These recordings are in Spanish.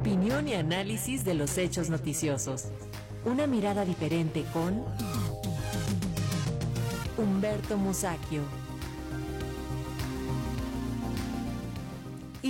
Opinión y análisis de los hechos noticiosos. Una mirada diferente con Humberto Musacchio.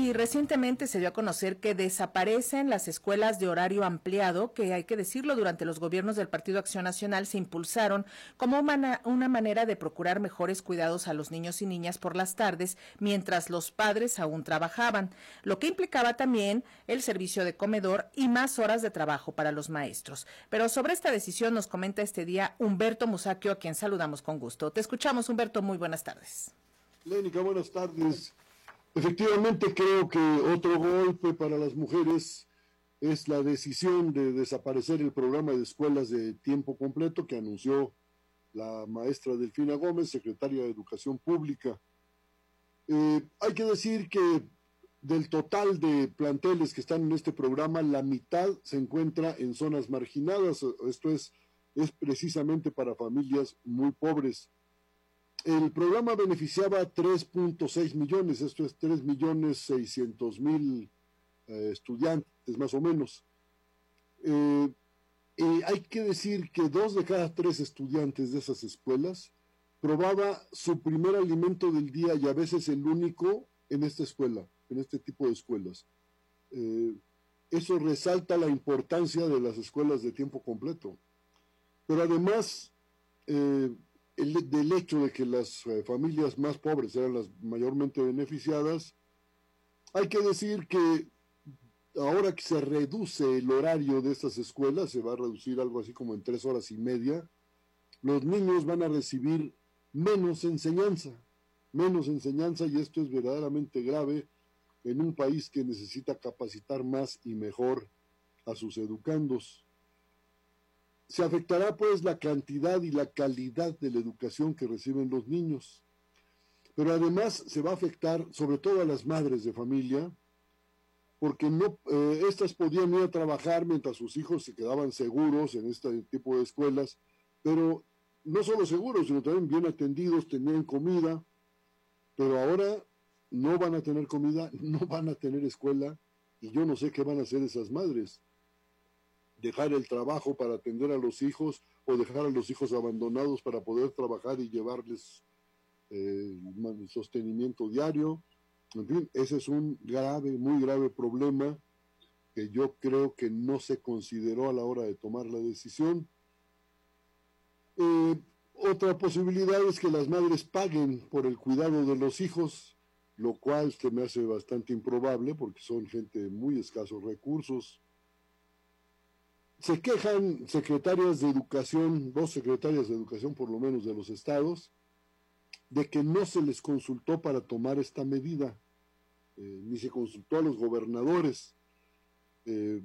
Y recientemente se dio a conocer que desaparecen las escuelas de horario ampliado, que hay que decirlo, durante los gobiernos del Partido Acción Nacional se impulsaron como una, manera de procurar mejores cuidados a los niños y niñas por las tardes, mientras los padres aún trabajaban, lo que implicaba también el servicio de comedor y más horas de trabajo para los maestros. Pero sobre esta decisión nos comenta este día Humberto Musaquio, a quien saludamos con gusto. Te escuchamos, Humberto, muy buenas tardes. Lénica, buenas tardes. Efectivamente, creo que otro golpe para las mujeres es la decisión de desaparecer el programa de escuelas de tiempo completo que anunció la maestra Delfina Gómez, secretaria de Educación Pública. Eh, hay que decir que del total de planteles que están en este programa, la mitad se encuentra en zonas marginadas. Esto es, es precisamente para familias muy pobres. El programa beneficiaba a 3.6 millones, esto es 3 millones 600 mil eh, estudiantes más o menos. Eh, y hay que decir que dos de cada tres estudiantes de esas escuelas probaba su primer alimento del día y a veces el único en esta escuela, en este tipo de escuelas. Eh, eso resalta la importancia de las escuelas de tiempo completo. Pero además, eh, el, del hecho de que las eh, familias más pobres eran las mayormente beneficiadas, hay que decir que ahora que se reduce el horario de estas escuelas, se va a reducir algo así como en tres horas y media, los niños van a recibir menos enseñanza, menos enseñanza y esto es verdaderamente grave en un país que necesita capacitar más y mejor a sus educandos. Se afectará pues la cantidad y la calidad de la educación que reciben los niños. Pero además se va a afectar sobre todo a las madres de familia, porque no, eh, estas podían ir a trabajar mientras sus hijos se quedaban seguros en este tipo de escuelas, pero no solo seguros, sino también bien atendidos, tenían comida, pero ahora no van a tener comida, no van a tener escuela, y yo no sé qué van a hacer esas madres dejar el trabajo para atender a los hijos o dejar a los hijos abandonados para poder trabajar y llevarles eh, sostenimiento diario. En fin, ese es un grave, muy grave problema que yo creo que no se consideró a la hora de tomar la decisión. Eh, otra posibilidad es que las madres paguen por el cuidado de los hijos, lo cual se me hace bastante improbable porque son gente de muy escasos recursos se quejan secretarias de educación, dos secretarias de educación por lo menos de los estados, de que no se les consultó para tomar esta medida, eh, ni se consultó a los gobernadores. Eh,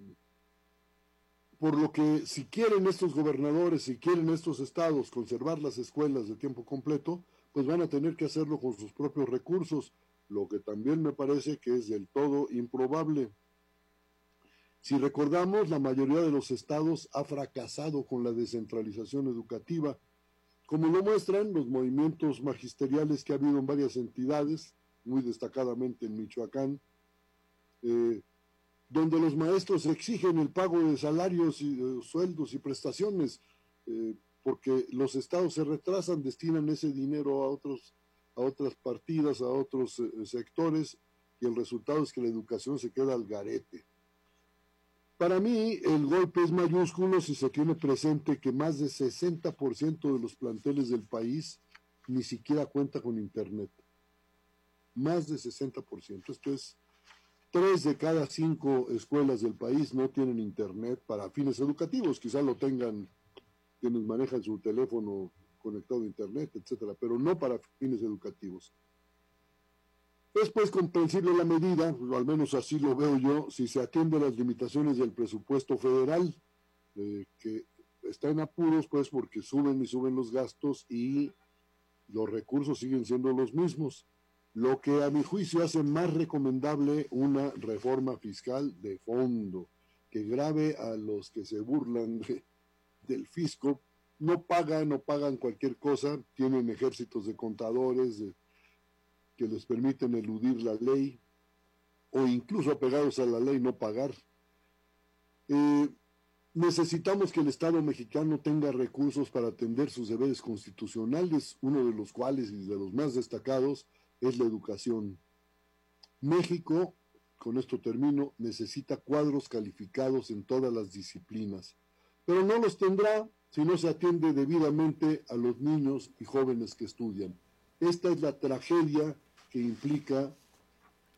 por lo que si quieren estos gobernadores, si quieren estos estados conservar las escuelas de tiempo completo, pues van a tener que hacerlo con sus propios recursos, lo que también me parece que es del todo improbable. Si recordamos, la mayoría de los estados ha fracasado con la descentralización educativa, como lo muestran los movimientos magisteriales que ha habido en varias entidades, muy destacadamente en Michoacán, eh, donde los maestros exigen el pago de salarios y sueldos y prestaciones, eh, porque los estados se retrasan, destinan ese dinero a otros a otras partidas, a otros eh, sectores, y el resultado es que la educación se queda al garete. Para mí, el golpe es mayúsculo si se tiene presente que más de 60% de los planteles del país ni siquiera cuenta con Internet. Más de 60%. Esto es, tres de cada cinco escuelas del país no tienen Internet para fines educativos. Quizá lo tengan quienes manejan su teléfono conectado a Internet, etcétera, pero no para fines educativos. Es pues comprensible la medida, o al menos así lo veo yo, si se atiende a las limitaciones del presupuesto federal, que está en apuros pues porque suben y suben los gastos y los recursos siguen siendo los mismos, lo que a mi juicio hace más recomendable una reforma fiscal de fondo, que grave a los que se burlan del fisco, no pagan, no pagan cualquier cosa, tienen ejércitos de contadores, de que les permiten eludir la ley o incluso apegados a la ley no pagar. Eh, necesitamos que el Estado mexicano tenga recursos para atender sus deberes constitucionales, uno de los cuales y de los más destacados es la educación. México, con esto termino, necesita cuadros calificados en todas las disciplinas, pero no los tendrá si no se atiende debidamente a los niños y jóvenes que estudian. Esta es la tragedia que implica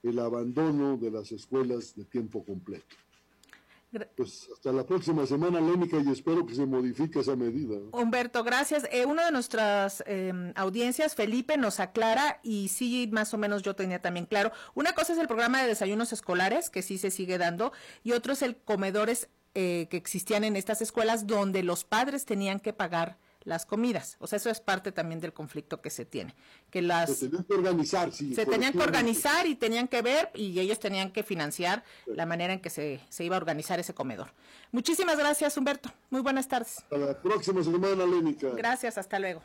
el abandono de las escuelas de tiempo completo. Pues hasta la próxima semana, Lénica, y espero que se modifique esa medida. Humberto, gracias. Eh, una de nuestras em, audiencias, Felipe, nos aclara, y sí, más o menos yo tenía también claro. Una cosa es el programa de desayunos escolares, que sí se sigue dando, y otro es el comedores eh, que existían en estas escuelas donde los padres tenían que pagar las comidas. O sea, eso es parte también del conflicto que se tiene. Que las, se tenían que organizar, sí. Se tenían que organizar y tenían que ver y ellos tenían que financiar la manera en que se, se, iba a organizar ese comedor. Muchísimas gracias, Humberto. Muy buenas tardes. Hasta la próxima semana, Lénica. Gracias, hasta luego.